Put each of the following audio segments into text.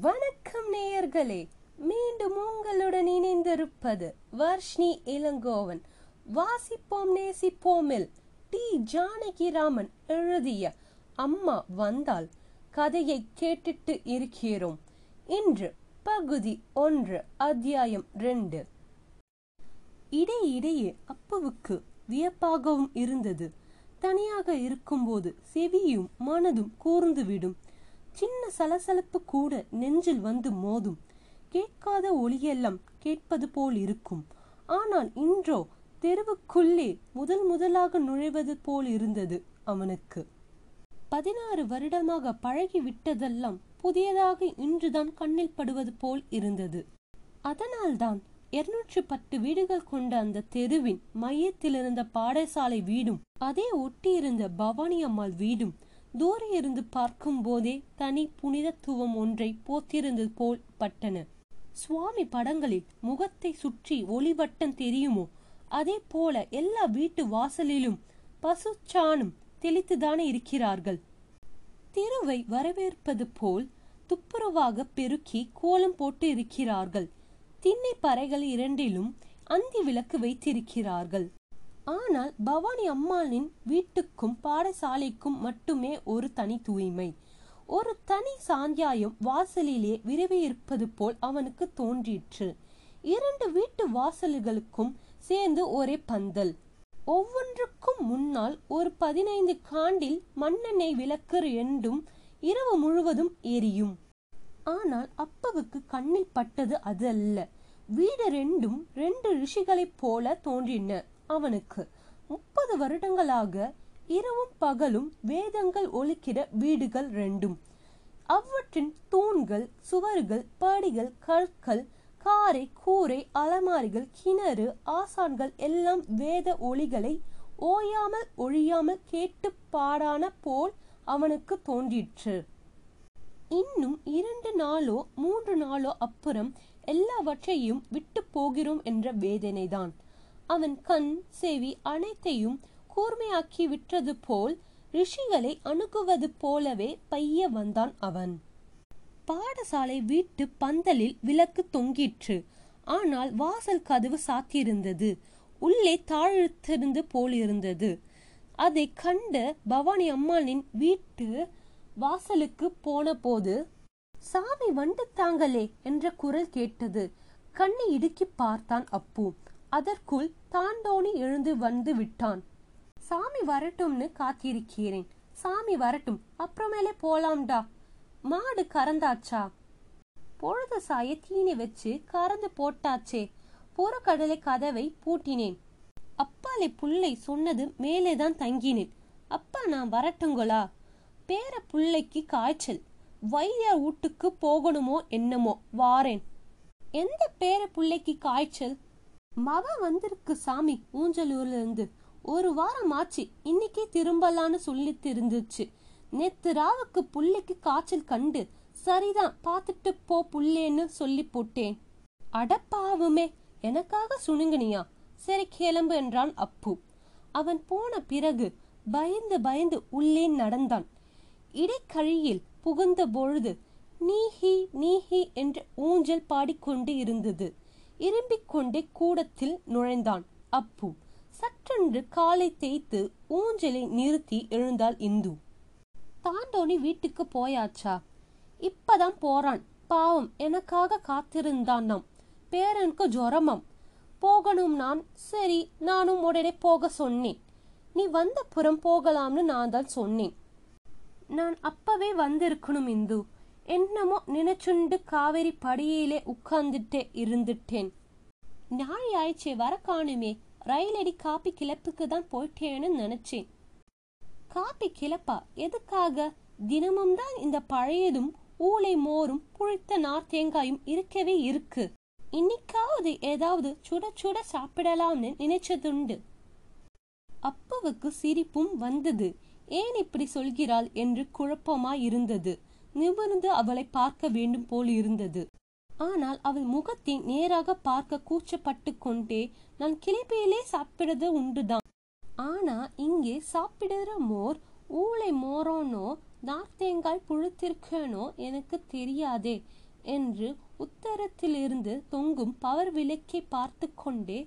வணக்கம் நேயர்களே மீண்டும் உங்களுடன் இணைந்திருப்பது வர்ஷ்ணி இளங்கோவன். வாசிப்போம் நேசிப்போமில் டி. ஜானகிராமன் எழுதிய அம்மா வந்தால் கதையை கேட்டுட்டு இருக்கிறோம். இன்று பகுதி ஒன்று அத்தியாயம் ரெண்டு. இடையிடையே அப்புவுக்கு வியப்பாகவும் இருந்தது. தனியாக இருக்கும்போது செவியும் மனதும் கூர்ந்துவிடும். சின்ன சலசலப்பு கூட நெஞ்சில் வந்து மோதும். கேட்காத ஒளியெல்லாம் கேட்பது போல் இருக்கும். ஆனால் இன்றோ தெருவுக்குள்ளே முதல் முதலாக நுழைவது போல் இருந்தது அவனுக்கு. பதினாறு வருடமாக பழகி விட்டதெல்லாம் புதியதாக இன்றுதான் கண்ணில் படுவது போல் இருந்தது. அதனால்தான் இருநூற்றி பத்து வீடுகள் கொண்ட அந்த தெருவின் மையத்தில் இருந்த பாடசாலை வீடும் அதே ஒட்டியிருந்த பவானி அம்மாள் வீடும் தூரம் இருந்து பார்க்கும் போதே தனி புனிதத்துவம் ஒன்றை போத்திருந்தது போல் பட்டன. சுவாமி படங்களில் முகத்தை சுற்றி ஒளிவட்டம் தெரியுமோ? அதே போல எல்லா வீட்டு வாசலிலும் பசுச்சாணம் தெளித்துதானே இருக்கிறார்கள். திருவை வரவேற்பது போல் துப்புரவாக பெருக்கி கோலம் போட்டு இருக்கிறார்கள். திண்ணை பறைகள் இரண்டிலும் அந்தி விளக்கு வைத்திருக்கிறார்கள். ஆனால் பவானி அம்மாளின் வீட்டுக்கும் பாடசாலைக்கும் மட்டுமே ஒரு தனி தூய்மை. ஒரு தனி சாந்தியாயம் வாசலிலே விரவியிருப்பது போல் அவனுக்கு தோன்றிற்று. இரண்டு வீட்டு வாசல்களுக்கும் சேர்ந்து ஒரே பந்தல். ஒவ்வொன்றுக்கும் முன்னால் ஒரு பதினைந்து காண்டில் மண்ணெண்ணெய் விளக்கு ரெண்டும் இரவு முழுவதும் எரியும். ஆனால் அப்பவுக்கு கண்ணில் பட்டது அது அல்ல வீடு ரெண்டும் ரெண்டு ரிஷிகளைப் போல தோன்றின. அவனுக்கு. முப்பது வருடங்களாக இரவும் பகலும் வேதங்கள் ஒலிக்கிற வீடுகள் ரெண்டும். அவற்றின் தூண்கள் சுவர்கள் படிகள் கற்கள் காரை கூரை அலமாரிகள் கிணறு ஆசான்கள் எல்லாம் வேத ஒளிகளை ஓயாமல் ஒழியாமல் கேட்டு பாடான போல் அவனுக்கு தோன்றிற்று. இன்னும் இரண்டு நாளோ மூன்று நாளோ அப்புறம் எல்லாவற்றையும் விட்டு போகிறோம் என்ற வேதனைதான். அவன் கண் செவி அனைத்தையும் கூர்மையாக்கி விட்டது போல் ரிஷிகளை அணுகுவது போலவே பைய வந்தான் அவன். பாடசாலை வீட்டு பந்தலில் விளக்கு தொங்கிற்று. ஆனால் வாசல் கதவு சாத்தியிருந்தது. உள்ளே தாழ்த்திருந்து போலிருந்தது. அதை கண்ட பவானி அம்மாளின் வீட்டு வாசலுக்கு போன போது சாமி வந்துட்டாங்களே என்ற குரல் கேட்டது. கண்ணை இடுக்கி பார்த்தான் அப்பு. அதற்குள் தாண்டோனி எழுந்து வந்து விட்டான். சாமி வரட்டும்னு காத்திருக்கிறேன். சாமி வரட்டும். அப்புறமேலே போலாம்டா. மாடு கறந்தாச்சா? பொழுது சாய தீனி வச்சு கறந்து போட்டாச்சே. புறக்கடலை கதவை பூட்டினேன். அப்பாலை புள்ளை சொன்னது மேலேதான் தங்கினேன். அப்பா நான் வரட்டுங்களா? பேர புள்ளைக்கு காய்ச்சல். வைத்தியார் வீட்டுக்கு போகணுமோ என்னமோ. வாரேன். எந்த பேர புள்ளைக்கு காய்ச்சல்? மவ வந்திருக்கு சாமி ஊஞ்சலூர்ல இருந்து. ஒரு வாரம் ஆச்சு இன்னைக்கே திரும்பலான்னு சொல்லிட்டு இருந்துச்சு. நேத்து ராவுக்கு புள்ளைக்கு காய்ச்சல் கண்டு சரிதான் பார்த்துட்டு போ புள்ளேன்னு சொல்லி போட்டேன். அடப்பாவுமே எனக்காக சுணுங்கினியா? சரி கிளம்பு என்றான் அப்பு. அவன் போன பிறகு பயந்து பயந்து உள்ளே நடந்தான். இடைக்கழியில் புகுந்த பொழுது நீஹி நீஹி என்று ஊஞ்சல் பாடிக்கொண்டு இருந்தது. இரும்பிக் கொண்டே கூடத்தில் நுழைந்தான் அப்பு. சற்றென்று காலை தேய்த்து ஊஞ்சலை நிறுத்தி எழுந்தாள் இந்து. தாண்டோனி வீட்டுக்கு போயாச்சா? இப்பதான் போறான். பாவம் எனக்காக காத்திருந்தான் நாம். பேரனுக்கு ஜுரமம். போகணும் நான். சரி நானும் உடனே போக சொன்னேன். நீ வந்த புறம் போகலாம்னு நான் தான் சொன்னேன். நான் அப்பவே வந்திருக்கணும் இந்து. என்னமோ நினைச்சுண்டு காவேரி படியிலே உட்கார்ந்துட்டே இருந்துட்டேன். நாளை ஆயிடுச்சே வர காணுமே ரயிலடி காப்பி கிளப்புக்கு தான் போயிட்டேன்னு நினைச்சேன். காப்பி கிளப்பா எதுக்காக? தினமும் தான் இந்த பழையதும் ஊளை மோரும் புழித்த நார் தேங்காயும் இருக்கவே இருக்கு. இன்னைக்காவது ஏதாவது சுட சுட சாப்பிடலாம்னு நினைச்சதுண்டு. அப்பாவுக்கு சிரிப்பும் வந்தது. ஏன் இப்படி சொல்கிறாள் என்று குழப்பமாய் இருந்தது நிமிர்ந்து அவளை பார்க்க வேண்டும் போல் இருந்தது. ஆனால் அவள் முகத்தை நேராக பார்க்க கூச்சப்பட்டு கொண்டே நான் கிளிப்பையிலே சாப்பிடுறது உண்டுதான். ஆனா இங்கே சாப்பிடுற மோர் ஊளை மோரோனோ நார்த்தேங்காய் புழுத்திருக்கனோ எனக்கு தெரியாதே என்று உத்தரத்திலிருந்து தொங்கும் பவர் விளக்கை பார்த்து கொண்டே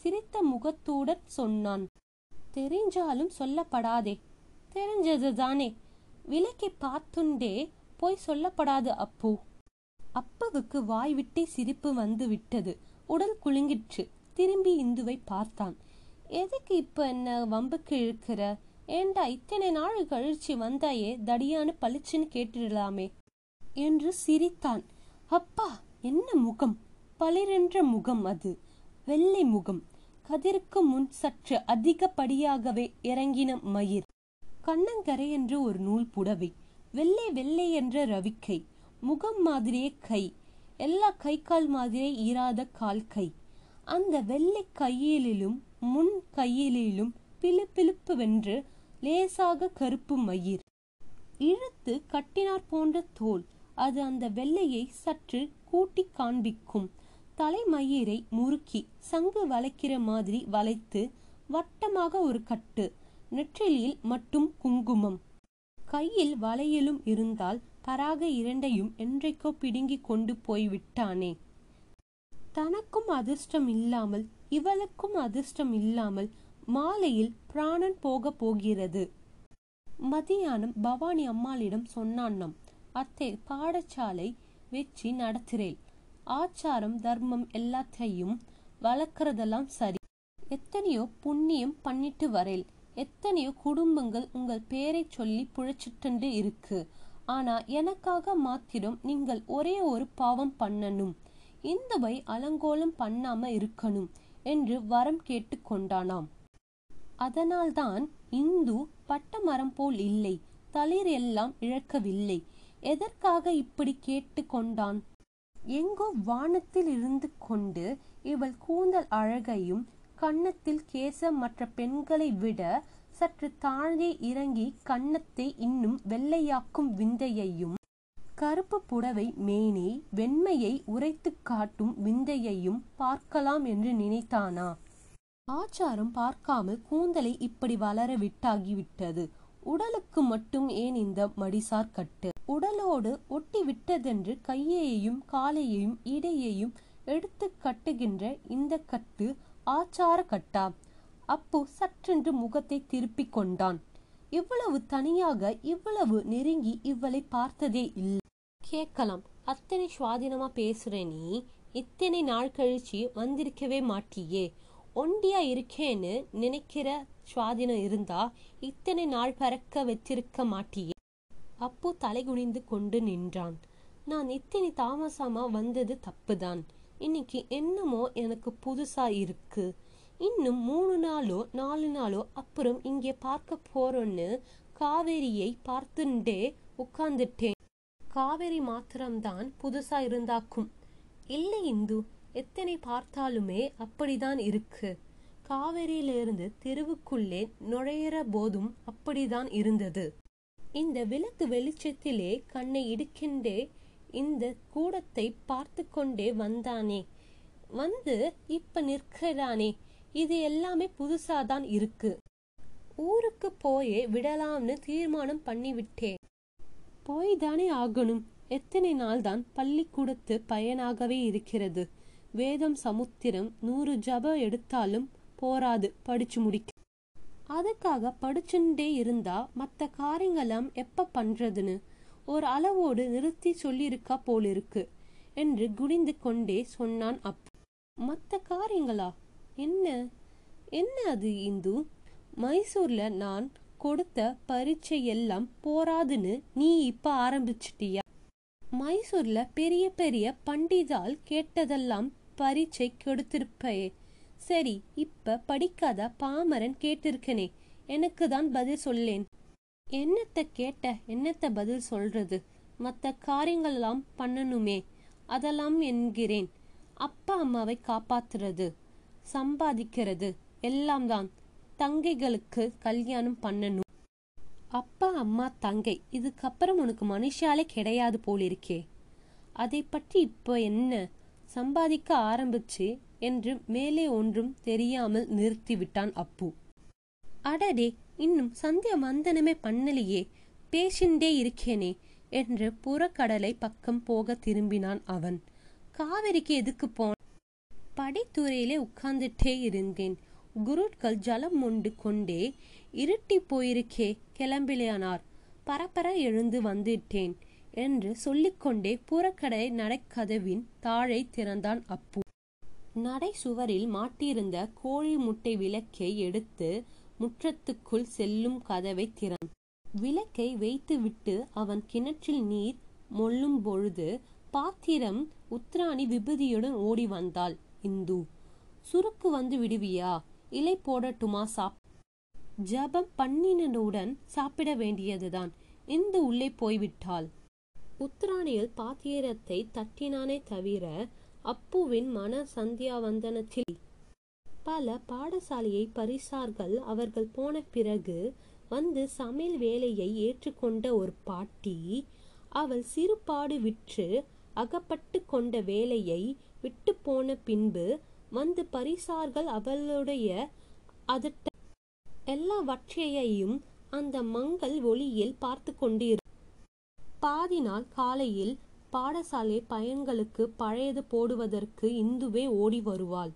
சிரித்த முகத்துடன் சொன்னான். தெரிஞ்சாலும் சொல்லப்படாதே. தெரிஞ்சது தானே விளக்கை பார்த்துண்டே போய் சொல்லப்படாது அப்பு. அப்பவுக்கு வாய் விட்டே சிரிப்பு வந்து விட்டது. உடல் குலுங்கிற்று. திரும்பி இந்துவை பார்த்தான். எதுக்கு இப்ப என்ன வம்புக்கு இழுக்கிற ஏண்டா இத்தனை நாள் கழிச்சு வந்தாயே? தடியான்னு பளிச்சுன்னு கேட்டுடலாமே. என்று சிரித்தான். அப்பா என்ன முகம்? பளிரென்ற முகம் அது. வெள்ளை முகம். கதிருக்கு முன் சற்று அதிகப்படியாகவே இறங்கின மயிர். கண்ணங்கரை என்று ஒரு நூல் புடவை. வெள்ளை வெள்ளை என்ற ரவிக்கை. முகம் மாதிரியே கை. எல்லா கை கால் மாதிரியே ஈராத கால் கை. அந்த வெள்ளை கையிலும் முன் கையிலும் பிலுப்பிலுப்பு வென்று லேசாக கருப்பு மயிர். இழுத்து கட்டினார் போன்ற தோல். அது அந்த வெள்ளையை சற்று கூட்டி காண்பிக்கும். தலைமயிரை முறுக்கி சங்கு வளைக்கிற மாதிரி வளைத்து வட்டமாக ஒரு கட்டு. நெற்றிலியில் மட்டும் குங்குமம். கையில் வளையலும் இருந்தால் பராக இரண்டையும் என்றைக்கோ பிடுங்கிக் கொண்டு போய் விட்டானே தனக்கும் அதிர்ஷ்டம் இல்லாமல் இவளுக்கும் அதிர்ஷ்டம் இல்லாமல் மாலையில் பிராணன் போக போகிறது. மதியானம் பவானி அம்மாளிடம் சொன்னான் அத்தை பாடசாலை வச்சு நடத்துறேன் ஆச்சாரம் தர்மம் எல்லாத்தையும் வளர்க்கறதெல்லாம் சரி. எத்தனையோ புண்ணியம் பண்ணிட்டு வரேன் எத்தனையோ குடும்பங்கள் உங்கள் பேரை சொல்லி புழைச்சிட்டு இருக்கு. ஆனா எனக்காக மாத்திரம் நீங்கள் ஒரே ஒரு பாவம் பண்ணணும். இந்துவை அலங்கோலம் பண்ணாம இருக்கணும் என்று வரம் கேட்டு கொண்டானாம். அதனால்தான் இந்து பட்ட மரம் போல் இல்லை தளிர் எல்லாம் இழக்கவில்லை. எதற்காக இப்படி கேட்டு கொண்டான்? எங்கோ வானத்தில் இருந்து கொண்டு இவள் கூந்தல் அழகையும் கன்னத்தில் கேசம் மற்ற பெண்களை விட சற்று தாழ்ந்தே இறங்கி கன்னத்தை இன்னும் வெள்ளையாக்கும் விந்தையையும் கருப்பு புடவை மேனி வெண்மையை உரைத்து காட்டும் விந்தையையும் பார்க்கலாம் என்று நினைத்தானா? ஆச்சாரம் பார்க்காமல் கூந்தலை இப்படி வளர விட்டாகிவிட்டது. உடலுக்கு மட்டும் ஏன் இந்த மடிசார் கட்டு? உடலோடு ஒட்டி விட்டதென்று கையையும் காலையையும் இடையையும் எடுத்து கட்டுகின்ற இந்த கட்டு ஆச்சார கட்டா அப்பு சற்றென்று முகத்தை திருப்பிக் கொண்டான். இவ்வளவு தனியாக இவ்வளவு நெருங்கி இவளை பார்த்ததே இல்லை. கேட்கலாம் அத்தனை சுவாதீனமா பேசுற நீ? இத்தனை நாள் கழிச்சு வந்திருக்கவே மாட்டியே. ஒண்டியா இருக்கேன்னு நினைக்கிற சுவாதீனம் இருந்தா இத்தனை நாள் பறக்க வச்சிருக்க மாட்டியே. அப்பு தலைகுனிந்து கொண்டு நின்றான். நான் இத்தனை தாமசமா வந்தது தப்புதான். இன்னைக்கு என்னமோ எனக்கு புதுசா இருக்கு. இன்னும் மூணு நாளோ நாலு நாளோ அப்புறம் இங்கே பார்க்க போறோன்னு காவேரியை பார்த்துட்டே உட்கார்ந்துட்டேன். காவேரி மாத்திரம்தான் புதுசா இருந்தாக்கும். இல்லை இந்து எத்தனை பார்த்தாலுமே அப்படிதான் இருக்கு. காவேரியிலிருந்து தெருவுக்குள்ளே நுழையிற போதும் அப்படிதான் இருந்தது. இந்த விளக்கு வெளிச்சத்திலே கண்ணை இடுக்கின்றே இந்த கூடத்தை பார்த்து கொண்டே வந்தானே. வந்து இப்ப நிற்கிறானே. இது எல்லாமே புதுசாதான் இருக்கு. ஊருக்கு போயே விடலாம்னு தீர்மானம் பண்ணிவிட்டேன். போய் தானே ஆகணும். எத்தனை நாள் தான் பள்ளிக்கூடத்து பயனாகவே இருக்கிறது. வேதம் சமுத்திரம் நூறு ஜப எடுத்தாலும் போராது படிச்சு முடிக்க. அதுக்காக படிச்சுட்டே இருந்தா மத்த காரியங்களாம் எப்ப பண்றதுன்னு ஒரு அளவோடு நிறுத்தி சொல்லியிருக்கா போலிருக்கு என்று குனிந்து கொண்டே சொன்னான் அப் மத்த காரியங்களா? என்ன? என்ன அது இந்து? மைசூர்ல நான் கொடுத்த பரீட்சை எல்லாம் போராதுன்னு நீ இப்ப ஆரம்பிச்சிட்டியா? மைசூர்ல பெரிய பெரிய பண்டிதால் கேட்டதெல்லாம் பரீட்சை கொடுத்திருப்பே சரி இப்ப படிக்காத பாமரன் கேட்டிருக்கனே எனக்கு தான் பதில் சொல்லேன். என்னத்த கேட்ட என்னத்த பதில் சொல்றது? மற்ற காரியங்கள்லாம் பண்ணணுமே அதெல்லாம் என்கிறேன். அப்பா அம்மாவை காப்பாத்துறது சம்பாதிக்கிறது எல்லாம் தான் தங்கைகளுக்கு கல்யாணம் பண்ணணும். அப்பா அம்மா தங்கை இதுக்கப்புறம் உனக்கு மனுஷாலே கிடையாது போலிருக்கே. அதை பற்றி இப்போ என்ன? சம்பாதிக்க ஆரம்பிச்சு என்று மேலே ஒன்றும் தெரியாமல் நிறுத்திவிட்டான் அப்பு. அடடே இன்னும் சந்தியா வந்தனமே பண்ணலையே. பேசிண்டே இருக்கேனே என்று புறக்கடலை பக்கம் போக திரும்பினான் அவன். காவிரிக்கு எதுக்கு போன் படித்துறையிலே உட்கார்ந்துட்டே இருந்தேன். குருட்கள் ஜலம் உண்டு கொண்டே இருட்டி போயிருக்கே கிளம்பிலானார் பரபர எழுந்து வந்துட்டேன் என்று சொல்லிக்கொண்டே புறக்கடை நடைக்கதவின் தாழை திறந்தான் அப்பு. நடை சுவரில் மாட்டியிருந்த கோழி முட்டை விளக்கை எடுத்து முற்றத்துக்குள் செல்லும் கதவை திறன் விளக்கை வைத்துவிட்டு அவன் கிணற்றில் நீர் மொள்ளும் பொழுது பாத்திரம் உத்ராணி விபூதியுடன் ஓடி வந்தாள். இந்து சுருக்கு வந்து விடுவியா? இலை போடட்டுமா சாப்? ஜபம் பண்ணினவுடன் சாப்பிட வேண்டியதுதான். இந்து உள்ளே போய்விட்டாள். உத்ராணியில் பாத்திரத்தை தட்டினானே தவிர அப்புவின் மன சந்தியாவந்தனத்தில் பல பாடசாலையை பரிசார்கள் அவர்கள் போன பிறகு வந்து சமையல் வேலையை ஏற்றுக்கொண்ட ஒரு பாட்டி அவள் சிறுபாடு விற்று அகப்பட்டு கொண்ட வேலையை விட்டு போன பின்பு வந்து பரிசார்கள் அவளுடைய அதட்ட எல்லாவற்றையையும் அந்த மங்கள் ஒளியில் பார்த்து கொண்டிரு. பாதி நாள் காலையில் பாடசாலை பையன்களுக்கு பழையது போடுவதற்கு இந்துவே ஓடி வருவாள்.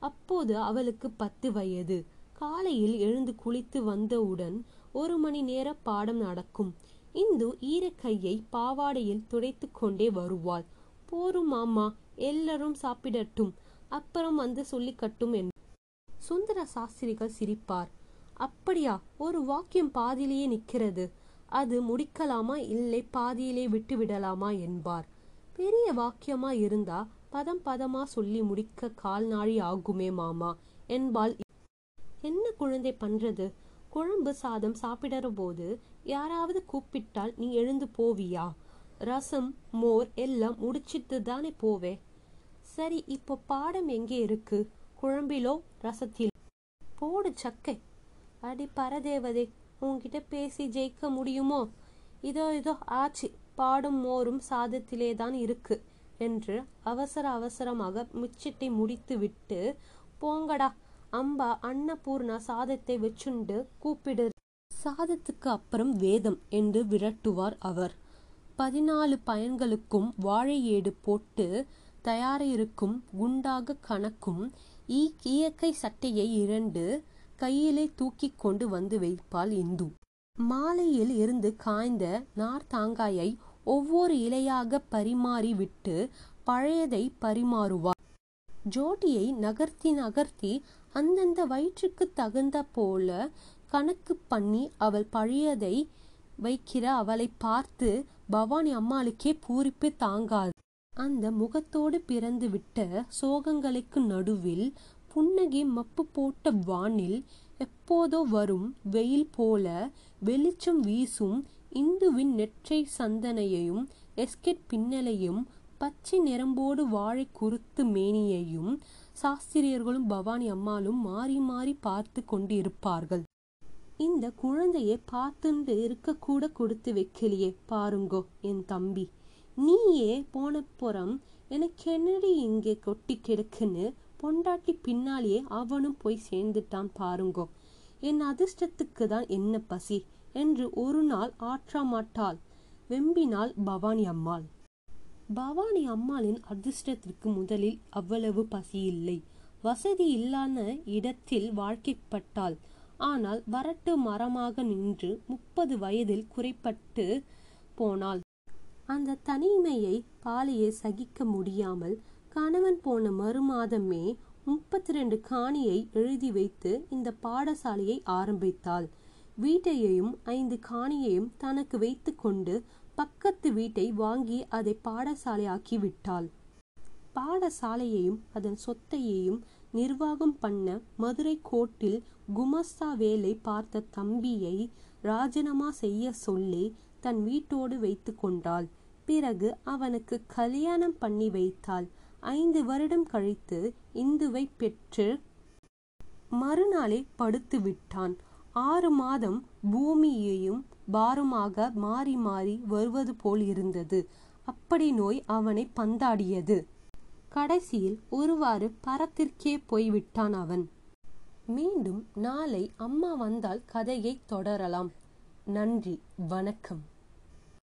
அப்போது அவளுக்கு பத்து வயது. காலையில் எழுந்து குளித்து வந்தவுடன் ஒரு மணி நேர பாடம் நடக்கும். இந்து ஈரக்கையை பாவாடையில் துடைத்து கொண்டே வருவாள். போரும் மாமா எல்லாரும் சாப்பிடட்டும். அப்புறம் வந்து சொல்லிக்கட்டும் என்று. சுந்தர சாஸ்திரிகள் சிரிப்பார். அப்படியா ஒரு வாக்கியம் பாதியிலேயே நிற்கிறது. அது முடிக்கலாமா இல்லை பாதியிலே விட்டு விடலாமா என்பார். பெரிய வாக்கியமா இருந்தா பதம் பதமா சொல்லி முடிக்க கால் நாழி ஆகுமே மாமா. என்பாள். என்ன குழந்தை பண்றது? குழம்பு சாதம் சாப்பிடற போது யாராவது கூப்பிட்டால் நீ எழுந்து போவியா? ரசம் மோர் எல்லாம் முடிச்சிட்டு தானே போவே. சரி இப்போ பாடம் எங்கே இருக்கு? குழம்பிலோ ரசத்தில்? போடு சக்கை. அடி பரதேவதே உன்கிட்ட பேசி ஜெயிக்க முடியுமோ? இதோ இதோ ஆச்சு. பாடும் மோரும் சாதத்திலே தான் இருக்கு. என்று அவசர அவசரமாக முச்சிட்டை முடித்து விட்டு போங்கடா அம்பா அன்னபூர்ணா சாதத்தை வச்சுண்டு கூப்பிடு. சாதத்துக்கு அப்புறம் வேதம் என்று விரட்டுவார் அவர். பதினாலு பயன்களுக்கும் வாழை ஏடு போட்டு தயாரிருக்கும் குண்டாக கணக்கும் இயற்கை சட்டையை இரண்டு கையிலே தூக்கி கொண்டு வந்து வைப்பாள் இந்து. மாலையில் இருந்து காய்ந்த நார்த்தாங்காயை ஒவ்வொரு இலையாக பரிமாறி விட்டு பழையதை பரிமாறுவார். ஜோடியை நகர்த்தி நகர்த்தி அந்தந்த வயிற்றுக்கு தகுந்த போல கணக்கு பண்ணி அவள் பழையதை வைக்கிற அவளை பார்த்து பவானி அம்மாளுக்கே பூரிப்பு தாங்காது அந்த முகத்தோடு பிறந்து விட்ட சோகங்களுக்கு நடுவில் புன்னகை மப்பு போட்ட வானில் எப்போதோ வரும் வெயில் போல வெளிச்சம் வீசும் இந்துவின் நெற்றை சந்தனையையும் எஸ்கெட் பின்னலையும் பச்சை நிறம்போடு வாழை குருத்து மேனியையும் சாஸ்திரியர்களும் பவானி அம்மாளும் மாறி மாறி பார்த்து கொண்டிருப்பார்கள். இந்த குழந்தையை பார்த்துண்டு இருக்க கூட கொடுத்து வைக்கலையே பாருங்கோ என் தம்பி. நீயே போன புறம் எனக்கு என்னடி இங்கே கொட்டி கிடக்குன்னு பொண்டாட்டி பின்னாலேயே அவனும் போய் சேர்ந்துட்டான் பாருங்கோ. என் அதிர்ஷ்டத்துக்கு தான் என்ன பசி? என்று ஒரு நாள் ஆற்றாமாட்டாள். வெம்பினாள் பவானி அம்மாள். பவானி அம்மாளின் அதிர்ஷ்டத்திற்கு முதலில் அவ்வளவு பசி இல்லை. வசதி இல்லாத இடத்தில் வாழ்க்கைப்பட்டாள். ஆனால் வரட்டு மரமாக நின்று முப்பது வயதில் குறைப்பட்டு போனாள். அந்த தனிமையை பாலியை சகிக்க முடியாமல் கணவன் போன மறுமாதமே முப்பத்தி ரெண்டு காணியை எழுதி வைத்து இந்த பாடசாலையை ஆரம்பித்தாள். வீட்டையையும் ஐந்து காணியையும் தனக்கு வைத்து கொண்டு பக்கத்து வீட்டை வாங்கி அதை பாடசாலையாக்கி விட்டாள் பாடசாலையையும் அதன் சொத்தையையும் நிர்வாகம் பண்ண மதுரை கோட்டில் குமஸ்தா வேலை பார்த்த தம்பியை ராஜினாமா செய்ய சொல்லி தன் வீட்டோடு வைத்து கொண்டாள். பிறகு அவனுக்கு கல்யாணம் பண்ணி வைத்தாள். ஐந்து வருடம் கழித்து இந்துவை பெற்று மறுநாளே படுத்து விட்டான். ஆறு மாதம் பூமியையும் பாரமாக மாறி மாறி வருவது போல் இருந்தது. அப்படி நோய் அவனை பந்தாடியது. கடைசியில் ஒருவாறு பரத்திற்கே போய்விட்டான் அவன். மீண்டும் நாளை அம்மா வந்தால் கதையை தொடரலாம். நன்றி வணக்கம்.